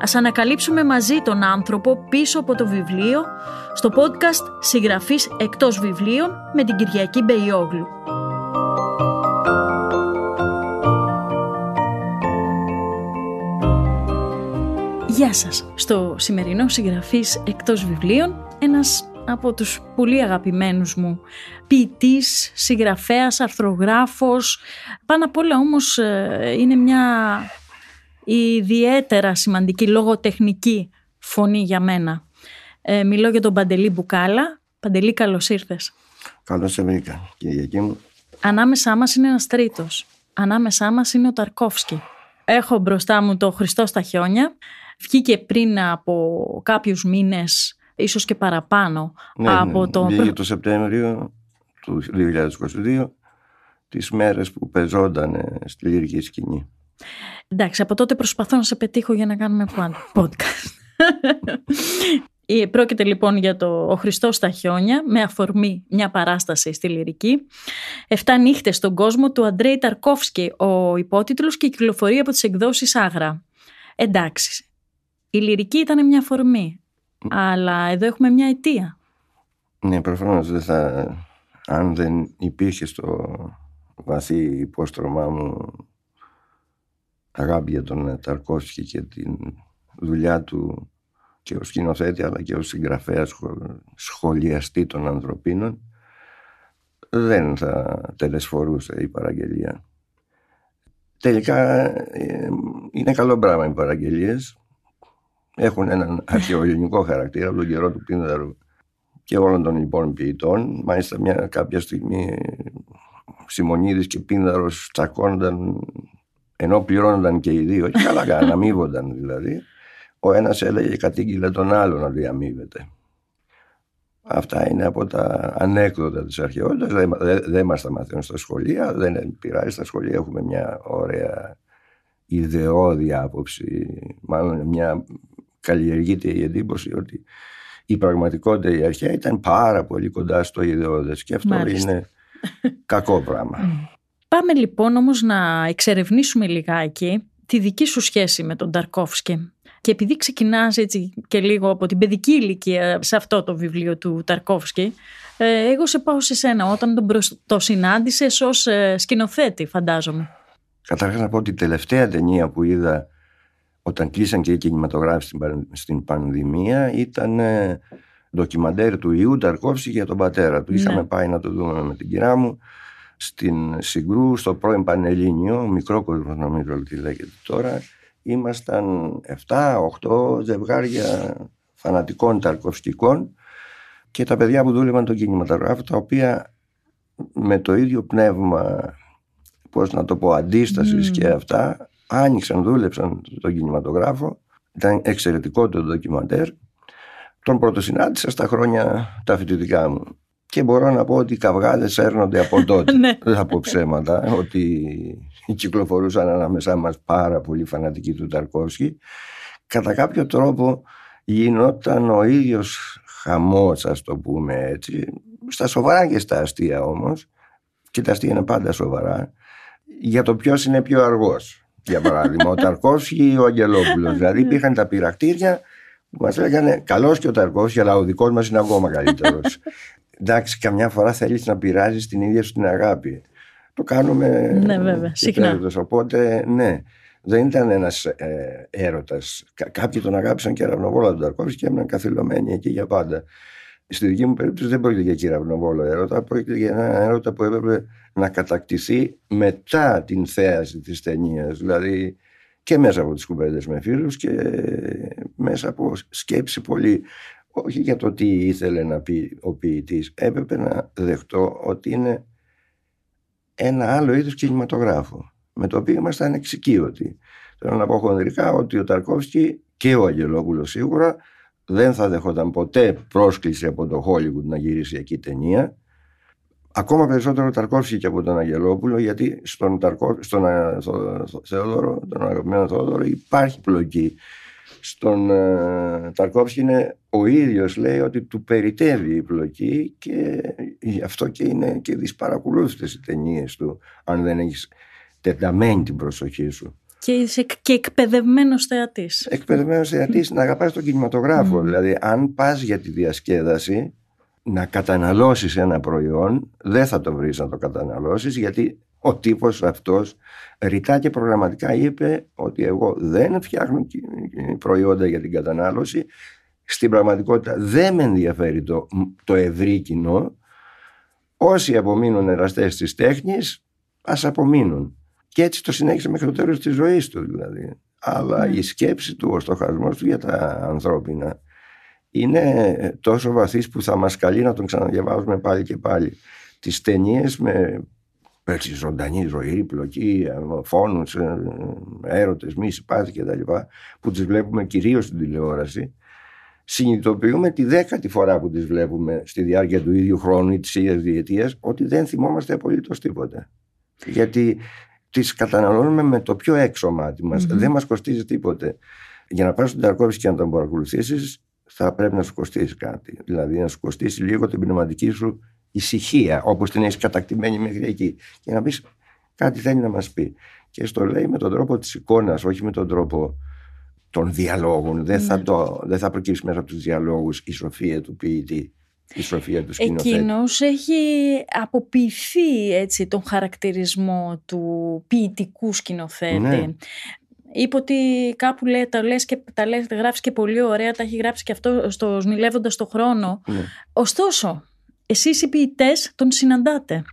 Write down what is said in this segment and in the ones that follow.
Ας ανακαλύψουμε μαζί τον άνθρωπο πίσω από το βιβλίο στο podcast «Συγγραφής εκτός βιβλίων» με την Κυριακή Μπεϊόγλου. Γεια σας! Στο σημερινό «Συγγραφής εκτός βιβλίων» ένας από τους πολύ αγαπημένους μου ποιητής, συγγραφέας, αρθρογράφος. Πάνω απ' όλα όμως ε, είναι μια ιδιαίτερα σημαντική λογοτεχνική φωνή για μένα. Ε, μιλώ για τον Παντελή Μπουκάλα. Παντελή, καλώς ήρθες. Καλώς σε βρήκα, Κυριακή μου. Ανάμεσά μας είναι ένας τρίτος. Ανάμεσά μας είναι ο Ταρκόφσκι. Έχω μπροστά μου το Χριστό στα χιόνια. Βγήκε πριν από κάποιους μήνες, ίσως και παραπάνω, Ναι, από ναι, το... Βγήκε το Σεπτέμβριο του 2022, τις μέρες που πεζόταν ε, στη λυρική σκηνή. Εντάξει, από τότε προσπαθώ να σε πετύχω για να κάνουμε podcast. Ε, Πρόκειται λοιπόν για το «Ο Χριστός στα χιόνια» με αφορμή μια παράσταση στη λυρική. «Εφτά νύχτες στον κόσμο» του Αντρέη Ταρκόφσκι, ο υπότιτλος και κυκλοφορεί από τις εκδόσεις Άγρα. Εντάξει, η λυρική ήταν μια αφορμή, αλλά εδώ έχουμε μια αιτία. Ναι, προφανώς δεν θα... Αν δεν υπήρχε στο βαθύ υπόστρωμά μου αγάπη για τον Ταρκόφσκι και την δουλειά του και ως σκηνοθέτη αλλά και ως συγγραφέας σχο- σχολιαστή των ανθρωπίνων δεν θα τελεσφορούσε η παραγγελία. Τελικά ε, είναι καλό πράγμα οι παραγγελίες. Έχουν έναν αρχαιοελληνικό χαρακτήρα από τον καιρό του Πίνδαρου και όλων των λοιπόν ποιητών. Μάλιστα μια κάποια στιγμή Σιμονίδης και Πίνδαρος τσακώνονταν ενώ πληρώνονταν και οι δύο και καλά κάναν, αμείβονταν δηλαδή. Ο ένας έλεγε και κατήγγειλε τον άλλον ότι αμείβεται. Αυτά είναι από τα ανέκδοτα της αρχαιότητας. Δεν, δεν, δεν μας τα μαθαίνουν στα σχολεία, δεν πειράζει. Στα σχολεία έχουμε μια ωραία ιδεώδη άποψη, μάλλον μια καλλιεργείται η εντύπωση ότι η πραγματικότητα η αρχαία ήταν πάρα πολύ κοντά στο ιδεώδες και αυτό Μάλιστα. είναι κακό πράγμα. Πάμε λοιπόν όμως να εξερευνήσουμε λιγάκι τη δική σου σχέση με τον Ταρκόφσκι. Και επειδή ξεκινάς έτσι και λίγο από την παιδική ηλικία σε αυτό το βιβλίο του Ταρκόφσκι, ε, εγώ σε πάω σε σένα όταν τον προσ... το συνάντησες ως ε, σκηνοθέτη φαντάζομαι. Καταρχάς να πω ότι η τελευταία ταινία που είδα όταν κλείσαν και οι κινηματογράφοι στην, παν- στην πανδημία ήταν ε, ντοκιμαντέρ του Ιού Ταρκόφσκι για τον πατέρα του. Ναι. Είχαμε πάει να το δούμε με την κυρά μου στην Συγκρού, στο πρώην Πανελλήνιο, μικρό κόσμο νομίζω ότι λέγεται τώρα. Ήμασταν 7-8 ζευγάρια φανατικών ταρκοφσκικών και τα παιδιά που δούλευαν τον κινηματογράφο τα οποία με το ίδιο πνεύμα πώς να το πω αντίστασης Μμμ. και αυτά άνοιξαν, δούλεψαν τον κινηματογράφο ήταν εξαιρετικό το ντοκιμαντέρ τον πρωτοσυνάντησα στα χρόνια τα φοιτητικά μου και μπορώ να πω ότι οι καυγάδες έρνονται από τότε. Ναι. δεν θα πω ψέματα ότι κυκλοφορούσαν ανάμεσά μας πάρα πολύ φανατικοί του Ταρκόφσκι. Κατά κάποιο τρόπο γινόταν ο ίδιος χαμός ας το πούμε έτσι στα σοβαρά και στα αστεία όμως. Και τα αστεία είναι πάντα σοβαρά. Για το ποιος είναι πιο αργός για παράδειγμα ο Ταρκόφσκι ή ο Αγγελόπουλος. Δηλαδή υπήρχαν τα πειρακτήρια που μας λέγανε καλός και ο Ταρκόφσκι αλλά ο δικός μας είναι ακόμα καλύτερος εντάξει καμιά φορά θέλεις να πειράζεις την ίδια σου την αγάπη το κάνουμε Ναι, βέβαια, και συχνά. τέλος. οπότε ναι δεν ήταν ένας ε, έρωτας Κα- κάποιοι τον αγάπησαν και ραυνοβόλα τον Ταρκόφσκι και έμειναν καθυλωμένοι εκεί για πάντα στη δική μου περίπτωση δεν πρόκειται για κυραυνοβόλο έρωτα, πρόκειται για ένα έρωτα που έπρεπε να κατακτηθεί μετά την θέαση της ταινίας. Δηλαδή και μέσα από τις κουβέντες με φίλους και μέσα από σκέψη πολύ όχι για το τι ήθελε να πει ο ποιητής έπρεπε να δεχτώ ότι είναι ένα άλλο είδος κινηματογράφου με το οποίο ήμασταν εξοικείωτοι. Θέλω να πω χονδρικά ότι ο Ταρκόφσκι και ο Αγγελόπουλος σίγουρα δεν θα δεχόταν ποτέ πρόσκληση από το Hollywood να γυρίσει εκεί ταινία Ακόμα περισσότερο Ταρκόφσκι και από τον Αγγελόπουλο, γιατί στον, Ταρκό, στον Θεόδωρο, τον αγαπημένο Θεόδωρο, υπάρχει πλοκή. Στον ε, Ταρκόφσκι είναι ο ίδιος λέει ότι του περιτεύει η πλοκή και γι' αυτό και είναι και δυσπαρακολούθητες οι ταινίες του, αν δεν έχεις τεταμένη την προσοχή σου. Και είσαι και εκπαιδευμένος θεατής. Εκπαιδευμένος θεατής να αγαπάς τον κινηματογράφο. Δηλαδή, αν πας για τη διασκέδαση, να καταναλώσεις ένα προϊόν δεν θα το βρεις να το καταναλώσεις γιατί ο τύπος αυτός ρητά και προγραμματικά είπε ότι εγώ δεν φτιάχνω προϊόντα για την κατανάλωση στην πραγματικότητα δεν με ενδιαφέρει το, το ευρύ κοινό όσοι απομείνουν εραστές της τέχνης ας απομείνουν και έτσι το συνέχισε μέχρι το τέλος της ζωής του δηλαδή αλλά ναι. η σκέψη του, ο στοχασμός του για τα ανθρώπινα είναι τόσο βαθύς που θα μας καλεί να τον ξαναδιαβάζουμε πάλι και πάλι. Τις ταινίες με έτσι ζωντανή ζωή, πλοκή, φόνους, ε, έρωτες, μη συμπάθη και τα λοιπά, που τις βλέπουμε κυρίως στην τηλεόραση, συνειδητοποιούμε τη δέκατη φορά που τις βλέπουμε στη διάρκεια του ίδιου χρόνου ή της ίδιας διετίας ότι δεν θυμόμαστε απολύτως τίποτα. Γιατί τις καταναλώνουμε με το πιο έξω μάτι μας. Δεν μας κοστίζει τίποτε. Για να πας στον Ταρκόβης και να τον παρακολουθήσεις, θα πρέπει να σου κοστίσει κάτι. Δηλαδή να σου κοστίσει λίγο την πνευματική σου ησυχία, όπως την έχεις κατακτημένη μέχρι εκεί. Και να πεις κάτι θέλει να μας πει. Και στο λέει με τον τρόπο της εικόνας, όχι με τον τρόπο των διαλόγων. Δεν, θα, ναι. το, δεν θα προκύψει μέσα από τους διαλόγους η σοφία του ποιητή. Η σοφία του σκηνοθέτη. Εκείνος έχει αποποιηθεί έτσι τον χαρακτηρισμό του ποιητικού σκηνοθέτη. Ναι. Είπε ότι κάπου λέει, τα λες και τα, λες, τα γράφεις και πολύ ωραία, τα έχει γράψει και αυτό στο σμιλεύοντας το χρόνο. Ναι. Ωστόσο, εσείς οι ποιητές τον συναντάτε.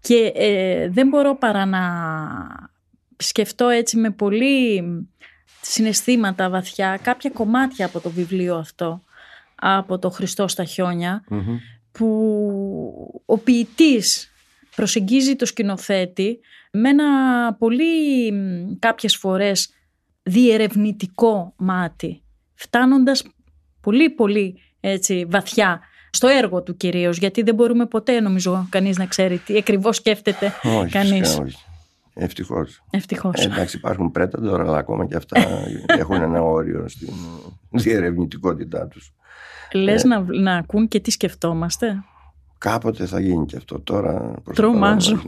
Και ε, δεν μπορώ παρά να σκεφτώ έτσι με πολύ συναισθήματα βαθιά κάποια κομμάτια από το βιβλίο αυτό, από το Χριστό στα χιονια που ο ποιητής προσεγγίζει το σκηνοθέτη με ένα πολύ κάποιες φορές διερευνητικό μάτι, φτάνοντας πολύ πολύ έτσι, βαθιά στο έργο του κυρίως, γιατί δεν μπορούμε ποτέ νομίζω κανείς να ξέρει τι ακριβώς σκέφτεται όχι, κανείς. Όχι, ευτυχώς. Ευτυχώς. Ε, εντάξει υπάρχουν πρέτα τώρα, αλλά ακόμα και αυτά έχουν ένα όριο στην διερευνητικότητά τους. Λες ε, να, να ακούν και τι σκεφτόμαστε; Κάποτε θα γίνει και αυτό τώρα. Τρομάζω.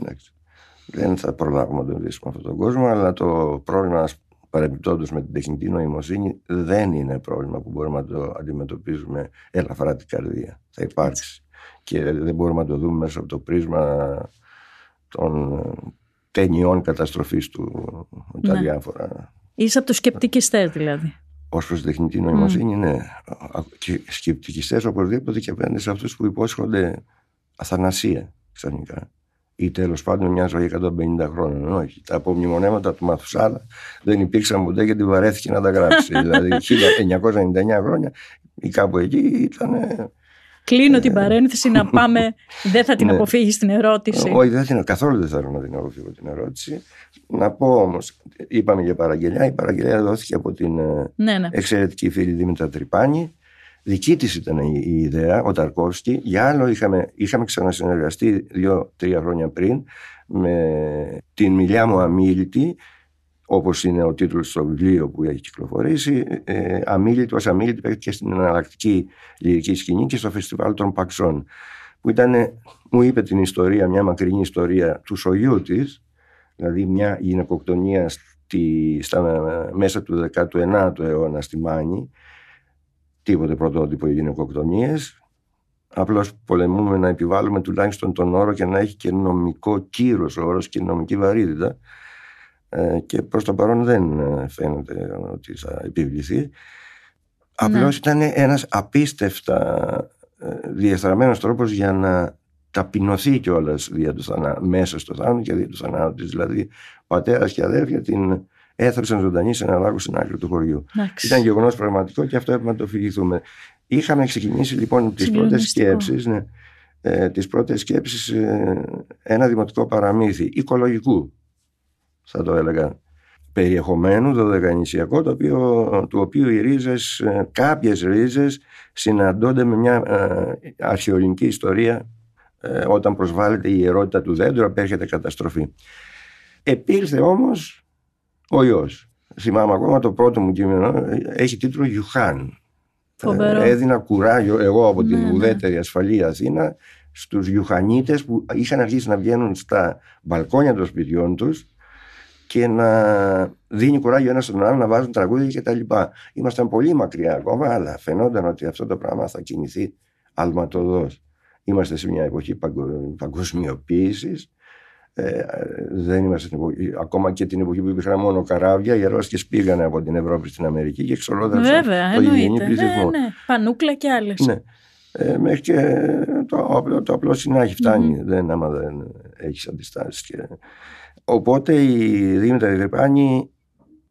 Δεν θα προλάβουμε να τον βρίσκουμε αυτόν τον κόσμο, αλλά το πρόβλημα παρεμπιπτόντως με την τεχνητή νοημοσύνη δεν είναι πρόβλημα που μπορούμε να το αντιμετωπίζουμε ελαφρά την καρδία. Θα υπάρξει. Και δεν μπορούμε να το δούμε μέσα από το πρίσμα των ταινιών καταστροφής του με τα ναι. διάφορα. Είσαι από τους σκεπτικιστές δηλαδή. Ω προς τεχνητή νοημοσύνη, mm. ναι. Και σκεπτικιστές οπωσδήποτε και απέναντι σε αυτούς που υπόσχονται αθανασία ξαφνικά ή τέλος πάντων μια ζωή 150 χρόνων. Όχι. Τα απομνημονέματα του Μαθουσάλα δεν υπήρξαν ποτέ γιατί βαρέθηκε να τα γράψει. δηλαδή 1999 χρόνια ή κάπου εκεί ήταν. Κλείνω την ε, παρένθεση να πάμε. δεν θα την ναι. αποφύγεις την ερώτηση. Όχι, δεν την, καθόλου δεν θέλω να την αποφύγω την ερώτηση. Να πω όμως, είπαμε για παραγγελιά. Η παραγγελιά δόθηκε από την ε, ναι, ναι. εξαιρετική φίλη Δήμητρα Τρυπάνη Δική της ήταν η, ιδέα, ο Ταρκόφσκι. Για άλλο είχαμε, είχαμε ξανασυνεργαστεί δύο-τρία χρόνια πριν με την Μιλιά μου Αμήλυτη, όπως είναι ο τίτλος στο βιβλίο που έχει κυκλοφορήσει. Ε, αμήλυτη, ως αμήλυτη παίχτηκε και στην εναλλακτική λυρική σκηνή και στο φεστιβάλ των Παξών. Που ήταν, μου είπε την ιστορία, μια μακρινή ιστορία του σογιού της, δηλαδή μια γυναικοκτονία στη, στα μέσα του 19ου αιώνα στη Μάνη τίποτε πρωτότυπο οι γυναικοκτονίες. Απλώς πολεμούμε να επιβάλλουμε τουλάχιστον τον όρο και να έχει και νομικό κύρος ο όρος και νομική βαρύτητα. Ε, και προς το παρόν δεν ε, φαίνεται ότι θα επιβληθεί. Απλώς ναι. ήταν ένας απίστευτα ε, διαστραμμένος τρόπος για να ταπεινωθεί κιόλας μέσα στο θάνατο και δια του θανάτου της. Δηλαδή, πατέρας και αδέρφια την έθρεψαν ζωντανή σε ένα λάγο στην άκρη του χωριού. Ήταν γεγονός πραγματικό και αυτό έπρεπε να το φυγηθούμε. Είχαμε ξεκινήσει λοιπόν τις πρώτες σκέψεις. Ναι, ε, τις πρώτες σκέψεις ε, ένα δημοτικό παραμύθι οικολογικού θα το έλεγα περιεχομένου δωδεκανησιακό το οποίο, του οποίου οι ρίζες, ε, κάποιες ρίζες συναντώνται με μια ε, αρχαιολογική ιστορία ε, όταν προσβάλλεται η ιερότητα του δέντρου απέρχεται καταστροφή. Επήλθε όμως ο ιός. Θυμάμαι ακόμα το πρώτο μου κείμενο έχει τίτλο Γιουχάν. Φοβερό. Έδινα κουράγιο εγώ από την Ναι, ναι. ουδέτερη ασφαλή Αθήνα στους Γιουχανίτες που είχαν αρχίσει να βγαίνουν στα μπαλκόνια των σπιτιών τους και να δίνει κουράγιο ένα στον άλλο να βάζουν τραγούδια και τα λοιπά. Ήμασταν πολύ μακριά ακόμα, αλλά φαινόταν ότι αυτό το πράγμα θα κινηθεί αλματοδός. Είμαστε σε μια εποχή παγκο- παγκοσμιοποίησης. Ε, δεν είμαστε στην εποχή, ακόμα και την εποχή που υπήρχαν μόνο καράβια, οι Ρώσικες πήγανε από την Ευρώπη στην Αμερική και εξολόδευσαν Βέβαια, το γηγενή εννοείται. πληθυσμό. Ναι, ναι. Πανούκλα και άλλες. Ναι. Ε, μέχρι και το, απλό- το απλό συνάχη φτάνει, δεν, άμα δεν έχεις αντιστάσεις. Και... Οπότε η Δήμητρα Γρυπάνη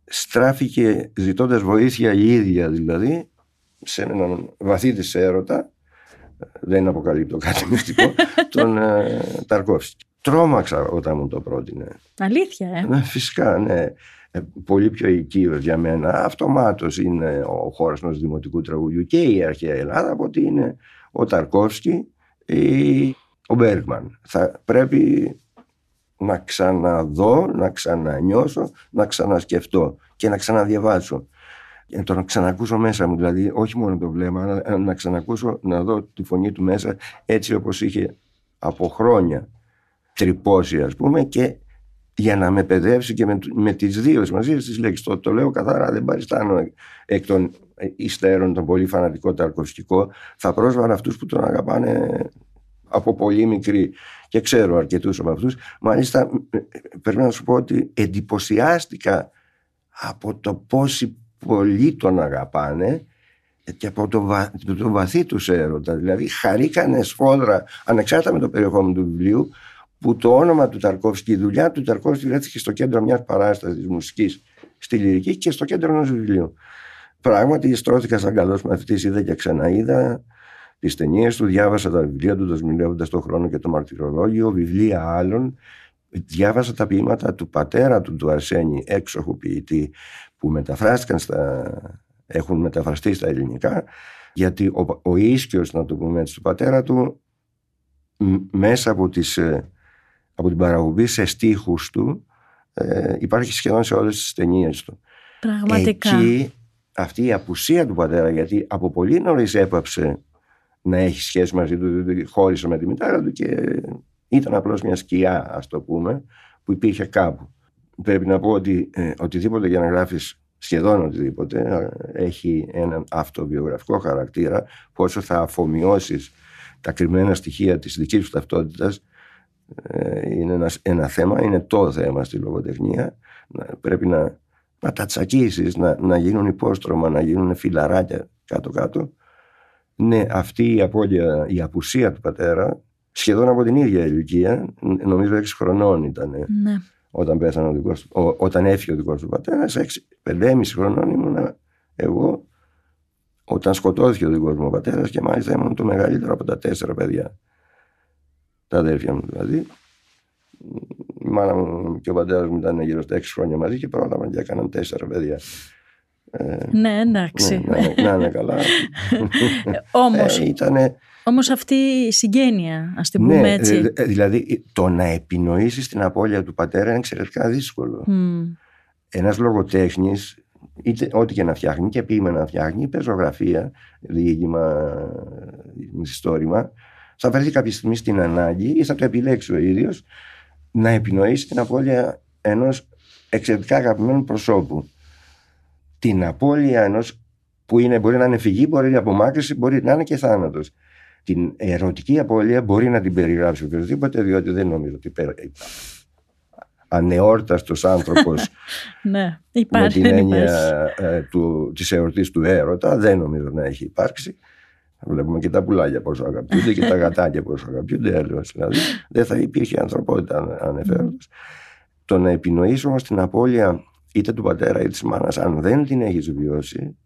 στράφηκε ζητώντας βοήθεια η ίδια δηλαδή σε έναν βαθύ της έρωτα δεν αποκαλύπτω κάτι μυστικό τον ε, Ταρκόφσκι. Τρόμαξα όταν μου το πρότεινε. Αλήθεια, ε; Ναι, φυσικά, ναι. Ε, πολύ πιο οικείος για μένα. Αυτομάτως είναι ο χώρος ενός δημοτικού τραγουδιού και η αρχαία Ελλάδα από ότι είναι ο Ταρκόφσκι ή ο Μπέργκμαν. Θα πρέπει να ξαναδώ, να ξανανιώσω, να ξανασκεφτώ και να ξαναδιαβάσω. Και να τον ξανακούσω μέσα μου, δηλαδή όχι μόνο το βλέμμα, αλλά να ξανακούσω, να δω τη φωνή του μέσα έτσι όπως είχε από χρόνια τρυπώσει ας πούμε και για να με παιδεύσει και με, με τις δύο μαζί τις λέξεις. Το, το λέω καθαρά, δεν παριστάνω εκ των υστέρων τον πολύ φανατικό ταρκοσκικό. Θα πρόσβαρα αυτούς που τον αγαπάνε από πολύ μικρή και ξέρω αρκετούς από αυτούς. Μάλιστα πρέπει να σου πω ότι εντυπωσιάστηκα από το πόσοι πολλοί τον αγαπάνε και από το, βα... το βαθύ τους έρωτα. Δηλαδή χαρήκανε σφόδρα ανεξάρτητα με το περιεχόμενο του βιβλίου που το όνομα του Ταρκόφσκι, η δουλειά του Ταρκόφσκι βρέθηκε στο κέντρο μιας παράστασης της μουσικής στη λυρική και στο κέντρο ενός βιβλίου. Πράγματι στρώθηκα σαν καλός μαθητής, είδα και ξαναείδα τις ταινίες του, διάβασα τα βιβλία του δοσμιλεύοντας τον χρόνο και το μαρτυρολόγιο, βιβλία άλλων, διάβασα τα ποίηματα του πατέρα του, του Αρσένη, έξοχου ποιητή, που μεταφράστηκαν στα, έχουν μεταφραστεί στα ελληνικά, γιατί ο, ο ίσκιος, να το πούμε έτσι, του πατέρα του, μέσα από, τις, από την παραγωγή σε στίχους του, ε, υπάρχει σχεδόν σε όλες τις ταινίες του. Πραγματικά. Εκεί αυτή η απουσία του πατέρα, γιατί από πολύ νωρίς έπαψε να έχει σχέση μαζί του, δηλαδή χώρισε με τη μητέρα του και ήταν απλώς μια σκιά, ας το πούμε, που υπήρχε κάπου. Πρέπει να πω ότι ε, οτιδήποτε για να γράφεις σχεδόν οτιδήποτε έχει έναν αυτοβιογραφικό χαρακτήρα πόσο θα αφομοιώσεις τα κρυμμένα στοιχεία της δικής σου ταυτότητας ε, είναι ένας, ένα θέμα, είναι το θέμα στη λογοτεχνία. Πρέπει να, να τα τσακίσεις να, να γίνουν υπόστρωμα, να γίνουν φιλαράκια κάτω-κάτω. Ναι, αυτή η απώλεια, η απουσία του πατέρα σχεδόν από την ίδια ηλικία νομίζω 6 χρονών ήταν ναι. Όταν πέθανε ο δικός του, ο, όταν έφυγε ο δικός του πατέρας 5,5 χρονών ήμουν εγώ όταν σκοτώθηκε ο δικός μου πατέρας και μάλιστα ήμουν το μεγαλύτερο από τα τέσσερα παιδιά τα αδέρφια μου δηλαδή. Η μάνα μου και ο πατέρας μου ήταν γύρω στα 6 χρόνια μαζί και πρόλαβαν και έκαναν τέσσερα παιδιά. ε, ναι, εντάξει. Ναι, ναι, ναι, ναι καλά. Όμως, ε, ήτανε... όμως αυτή η συγγένεια, ας την πούμε ναι, έτσι. Δηλαδή το να επινοήσεις την απώλεια του πατέρα είναι εξαιρετικά δύσκολο. Mm. Ένας λογοτέχνης, είτε ό,τι και να φτιάχνει και ποίημα να φτιάχνει, πεζογραφία, διήγημα, μυθιστόρημα, θα βρεθεί κάποια στιγμή στην ανάγκη ή θα το επιλέξει ο ίδιος να επινοήσει την απώλεια ενός εξαιρετικά αγαπημένου προσώπου την απώλεια ενός που είναι, μπορεί να είναι φυγή, μπορεί να είναι απομάκρυση, μπορεί να είναι και θάνατος. Την ερωτική απώλεια μπορεί να την περιγράψει οποιοδήποτε, διότι δεν νομίζω ότι πέρα... ανεόρταστος άνθρωπος ναι, υπάρχει, με την έννοια ε, του, της εορτής του έρωτα δεν νομίζω να έχει υπάρξει. Βλέπουμε και τα πουλάκια πόσο αγαπιούνται και τα γατάκια πόσο αγαπιούνται. Έλεγος, δηλαδή δεν θα υπήρχε ανθρωπότητα ανεφέροντος. Το να επινοήσει όμως την απώλεια είτε του πατέρα είτε της μάνας αν δεν την έχεις βιώσει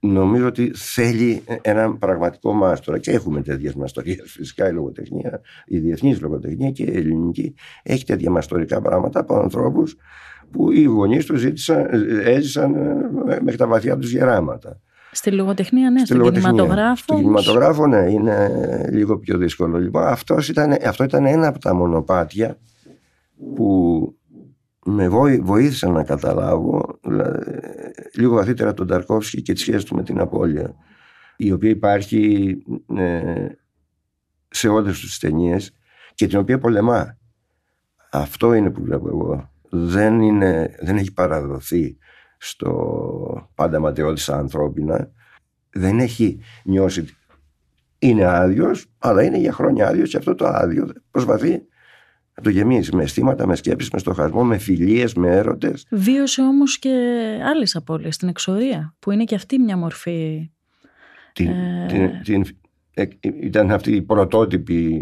νομίζω ότι θέλει έναν πραγματικό μάστορα και έχουμε τέτοιες μαστορίες φυσικά η λογοτεχνία η διεθνής λογοτεχνία και η ελληνική έχει τέτοια μαστορικά πράγματα από ανθρώπους που οι γονείς τους ζήτησαν, έζησαν μέχρι τα βαθιά τους γεράματα Στη λογοτεχνία, ναι, Στη στον λογοτεχνία. κινηματογράφο. Στον όμως. κινηματογράφο, ναι, είναι λίγο πιο δύσκολο. Λοιπόν, αυτός ήταν, αυτό ήταν ένα από τα μονοπάτια που με βοή- βοήθησαν να καταλάβω δηλαδή, λίγο βαθύτερα τον Ταρκόφσκι και τη σχέση του με την απώλεια η οποία υπάρχει ε, σε όλες τις ταινίες και την οποία πολεμά. Αυτό είναι που βλέπω εγώ. Δεν, είναι, δεν έχει παραδοθεί στο πάντα ματαιώδης ανθρώπινα. Δεν έχει νιώσει ότι είναι άδειος, αλλά είναι για χρόνια άδειος και αυτό το άδειο προσπαθεί να το γεμίσει με αισθήματα, με σκέψεις, με στοχασμό, με φιλίες, με έρωτες. Βίωσε όμως και άλλες απώλειες στην εξορία, που είναι και αυτή μια μορφή. Την, Ε. την, την, ε, ήταν αυτή η πρωτότυπη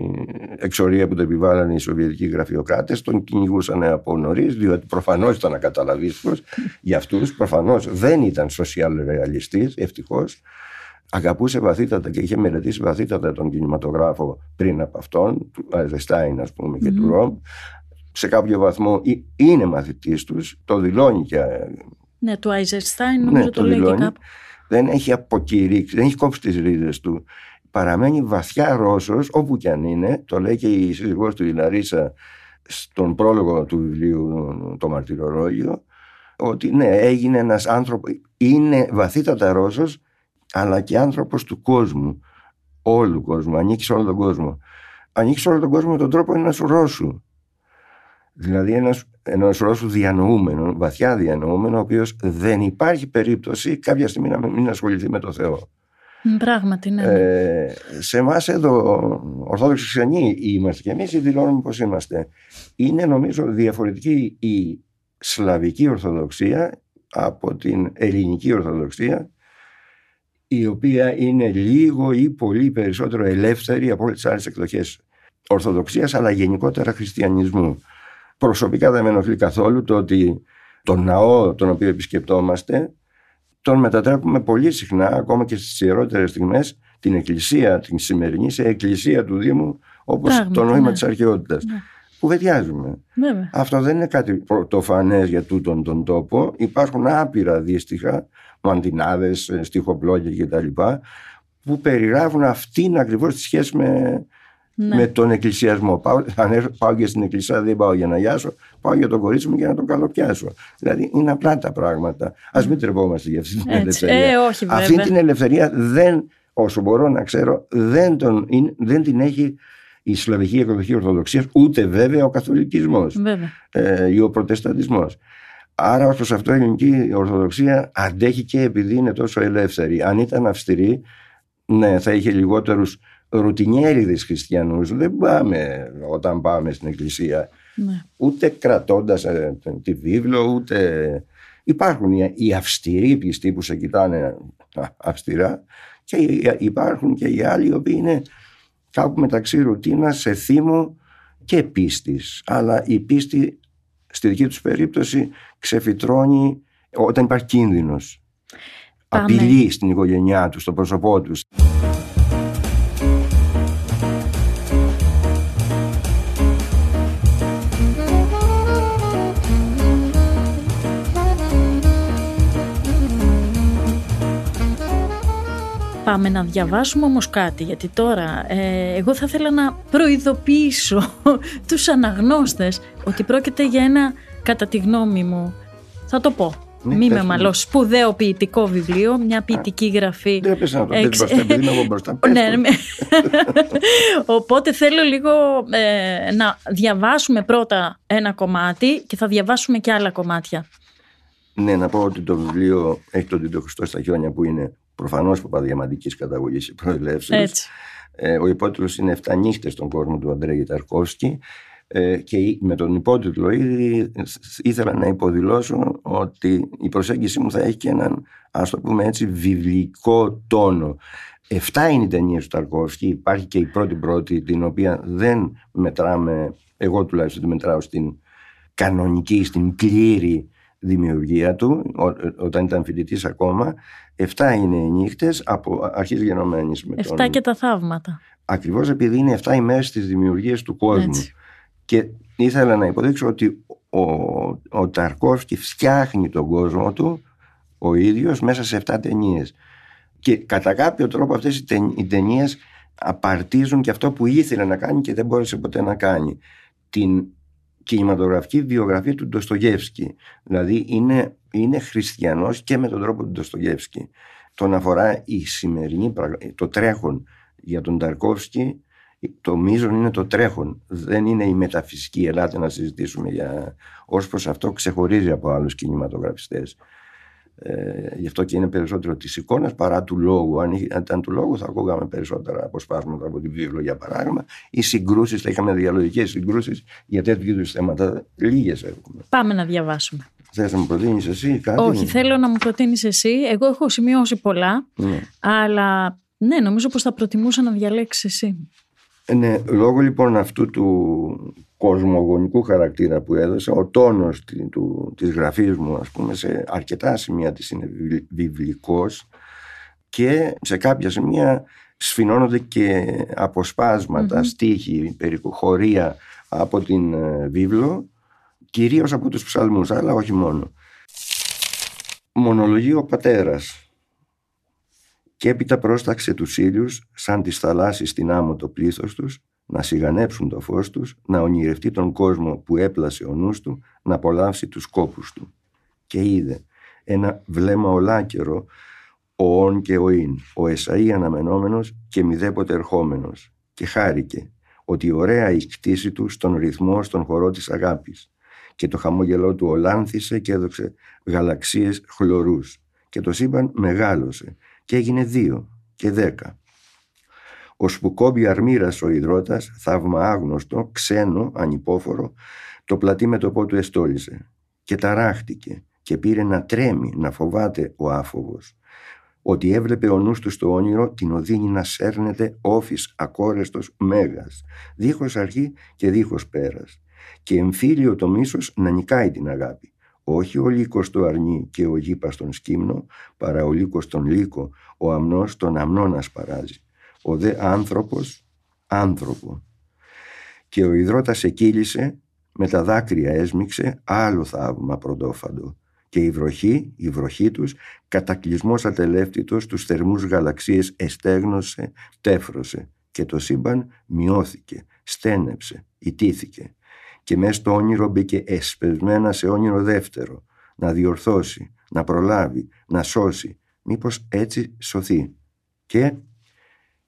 εξορία που το επιβάλλανε οι Σοβιετικοί γραφειοκράτες τον κυνηγούσαν από νωρίς, διότι προφανώς ήταν ακαταλαβίστικος για αυτούς προφανώς δεν ήταν social realistής ευτυχώς αγαπούσε βαθύτατα και είχε μελετήσει βαθύτατα τον κινηματογράφο πριν από αυτόν του Αϊζεστάιν ας πούμε και του Ρομ σε κάποιο βαθμό ε- είναι μαθητής τους το δηλώνει και Ναι, του Άιζερστάιν νομίζω ναι, το, λέει και δηλώνει. κάπου. Δεν έχει αποκηρύξει, δεν έχει κόψει τις ρίζες του. Παραμένει βαθιά Ρώσος, όπου κι αν είναι, το λέει και η σύζυγός του η Λαρίσα στον πρόλογο του βιβλίου το μαρτυρολόγιο, ότι ναι, έγινε ένας άνθρωπος, είναι βαθύτατα Ρώσος, αλλά και άνθρωπος του κόσμου, όλου του κόσμου, ανήκεις σε όλο τον κόσμο. Ανήκεις σε όλο τον κόσμο με τον τρόπο ενός Ρώσου. Δηλαδή ένας, ενός Ρώσου διανοούμενο, βαθιά διανοούμενο, ο οποίος δεν υπάρχει περίπτωση κάποια στιγμή να μην ασχοληθεί με το Θεό. Μ, Πράγματι, ναι. Ε, σε εμάς εδώ, Ορθόδοξοι Χριστιανοί είμαστε και εμείς ή δηλώνουμε πως είμαστε. Είναι νομίζω διαφορετική η Σλαβική Ορθοδοξία από την Ελληνική Ορθοδοξία η οποία είναι λίγο ή πολύ περισσότερο ελεύθερη από όλες τις άλλες εκδοχές Ορθοδοξίας αλλά γενικότερα Χριστιανισμού. Προσωπικά δεν με ενοχλεί καθόλου το ότι τον ναό τον οποίο επισκεπτόμαστε τον μετατρέπουμε πολύ συχνά, ακόμα και στις ιερότερες στιγμές, την εκκλησία, την σημερινή, σε εκκλησία του Δήμου, όπως Πράγματι, το νόημα ναι. της αρχαιότητας. Ναι. Κουβεντιάζουμε. Βέβαια. Αυτό δεν είναι κάτι πρωτοφανές για τούτον τον τόπο. Υπάρχουν άπειρα δύστιχα, μαντινάδες, ε, στιχοπλόγια κτλ. που περιγράφουν αυτήν ακριβώς τη σχέση με, Ναι. με τον εκκλησιασμό. Πάω, αν έρθω- πάω και στην εκκλησία δεν πάω για να γιάσω, πάω για τον κορίτσι μου για να τον καλοπιάσω. Δηλαδή είναι απλά τα πράγματα. Α μην τρεπόμαστε για αυτή την Έτσι. ελευθερία. Ε, όχι, αυτή βέβαια. την ελευθερία δεν, όσο μπορώ να ξέρω, δεν, τον, είναι- δεν την έχει η Σλαβική Εκδοχή Ορθοδοξίας, ούτε βέβαια ο Καθολικισμός Βέβαια. ε, ή ο Προτεσταντισμός. Άρα ως προς αυτό η ελληνική Ορθοδοξία αντέχει και επειδή είναι τόσο ελεύθερη. Αν ήταν αυστηρή, ναι, θα είχε λιγότερους ρουτινιέριδες χριστιανούς. Δεν πάμε όταν πάμε στην εκκλησία Ναι. ούτε κρατώντας ε, τη βίβλο ούτε... Υπάρχουν οι, οι αυστηροί πιστοί που σε κοιτάνε α, αυστηρά και οι- υπάρχουν και οι άλλοι οι οποίοι είναι κάπου μεταξύ ρουτίνας, σε θύμο και πίστης. Αλλά η πίστη στη δική τους περίπτωση ξεφυτρώνει όταν υπάρχει κίνδυνος. Πάμε. Απειλή στην οικογένειά τους, στο πρόσωπό τους. Πάμε να διαβάσουμε όμως κάτι, γιατί τώρα ε, εγώ θα ήθελα να προειδοποιήσω τους αναγνώστες ότι πρόκειται για ένα, κατά τη γνώμη μου, θα το πω, Ναι, μη πες με μου. μαλώ, σπουδαίο ποιητικό βιβλίο, μια ποιητική γραφή. Δεν έπεσε να το πεις Εξ- μπροστά, επειδή είμαι εγώ μπροστά. Πες Ναι, το. ναι. Οπότε θέλω λίγο ε, να διαβάσουμε πρώτα ένα κομμάτι και θα διαβάσουμε και άλλα κομμάτια. Ναι, να πω ότι το βιβλίο έχει τον τίτλο Χριστός στα χιόνια που είναι προφανώς παπαδιαμαντική καταγωγής και προελεύσεω. Έτσι. Ε, ο υπότιτλος είναι 7 νύχτες στον κόσμο του Αντρέγη Ταρκόφσκι. Ε, και με τον υπότιτλο ήδη ήθελα να υποδηλώσω ότι η προσέγγιση μου θα έχει και έναν ας το πούμε έτσι βιβλικό τόνο. Εφτά είναι οι ταινίες του Ταρκόφσκι, υπάρχει και η πρώτη πρώτη την οποία δεν μετράμε, εγώ τουλάχιστον τη μετράω στην κανονική, στην πλήρη δημιουργία του, ό- όταν ήταν φοιτητής ακόμα. Εφτά είναι οι νύχτες από αρχής γενομένης. Με Εφτά τον... και τα θαύματα. Ακριβώς επειδή είναι 7 ημέρες της δημιουργίας του κόσμου. Έτσι. Και ήθελα να υποδείξω ότι ο, ο Ταρκόφσκι φτιάχνει τον κόσμο του ο ίδιος μέσα σε 7 ταινίες. Και κατά κάποιο τρόπο αυτές οι ταινίες απαρτίζουν και αυτό που ήθελε να κάνει και δεν μπόρεσε ποτέ να κάνει. Την κινηματογραφική βιογραφία του Ντοστογεύσκη. Δηλαδή είναι, είναι χριστιανός και με τον τρόπο του Ντοστογεύσκη. Τον αφορά η σημερινή, το τρέχον για τον Ταρκόφσκι το μείζον είναι το τρέχον. Δεν είναι η μεταφυσική. Ελάτε να συζητήσουμε για... Ως προς αυτό ξεχωρίζει από άλλους κινηματογραφιστές. Ε, γι' αυτό και είναι περισσότερο της εικόνας παρά του λόγου. Αν ήταν του λόγου, θα ακούγαμε περισσότερα αποσπάσματα από την βίβλο, για παράδειγμα, ή συγκρούσεις, θα είχαμε διαλογικές συγκρούσεις για τέτοιου είδους θέματα. Λίγες έχουμε. Πάμε να διαβάσουμε. Θες να μου προτείνεις εσύ κάτι. Όχι, θέλω να μου προτείνεις εσύ. Εγώ έχω σημειώσει πολλά, ναι. αλλά ναι, νομίζω πως θα προτιμούσα να διαλέξεις εσύ. Ναι, λόγω λοιπόν αυτού του κοσμογονικού χαρακτήρα που έδωσα, ο τόνος του, της γραφής μου ας πούμε σε αρκετά σημεία της είναι βιβλικός και σε κάποια σημεία σφινώνονται και αποσπάσματα, mm-hmm. στίχη, χωρία από την ε, βίβλο κυρίως από τους ψαλμούς αλλά όχι μόνο. Μονολογεί ο πατέρας και έπειτα πρόσταξε τους ήλιους σαν τις θαλάσσης στην άμμο το πλήθος τους, να σιγανέψουν το φως τους, να ονειρευτεί τον κόσμο που έπλασε ο νους του, να απολαύσει τους κόπους του. Και είδε ένα βλέμμα ολάκερο, ο όν και ο ίν, ο Εσαΐ αναμενόμενος και μηδέποτε ερχόμενος. Και χάρηκε ότι ωραία η κτήση του στον ρυθμό, στον χορό της αγάπης. Και το χαμόγελό του ολάνθησε και έδωξε γαλαξίες χλωρούς. Και το σύμπαν μεγάλωσε και έγινε δύο και δέκα. Ο σπουκόμπι αρμύρας ο υδρότας, θαύμα άγνωστο, ξένο, ανυπόφορο, το πλατή με το πό του εστόλισε και ταράχτηκε και πήρε να τρέμει, να φοβάται ο άφοβος. Ότι έβλεπε ο νους του στο όνειρο την οδύνη να σέρνεται όφης ακόρεστος μέγας, δίχως αρχή και δίχως πέρας και εμφύλιο το μίσος να νικάει την αγάπη όχι ο λύκος το αρνεί και ο γήπας τον σκύμνο, παρά ο λύκος τον λύκο, ο αμνός τον αμνό να σπαράζει. Ο δε άνθρωπος, άνθρωπο. Και ο υδρότας εκύλησε, με τα δάκρυα έσμιξε, άλλο θαύμα πρωτόφαντο. Και η βροχή, η βροχή τους, κατακλυσμός ατελεύτητος τους θερμούς γαλαξίες εστέγνωσε, τέφρωσε και το σύμπαν μειώθηκε, στένεψε, ιτήθηκε και μέσα στο όνειρο μπήκε εσπεσμένα σε όνειρο δεύτερο, να διορθώσει, να προλάβει, να σώσει, μήπως έτσι σωθεί. Και,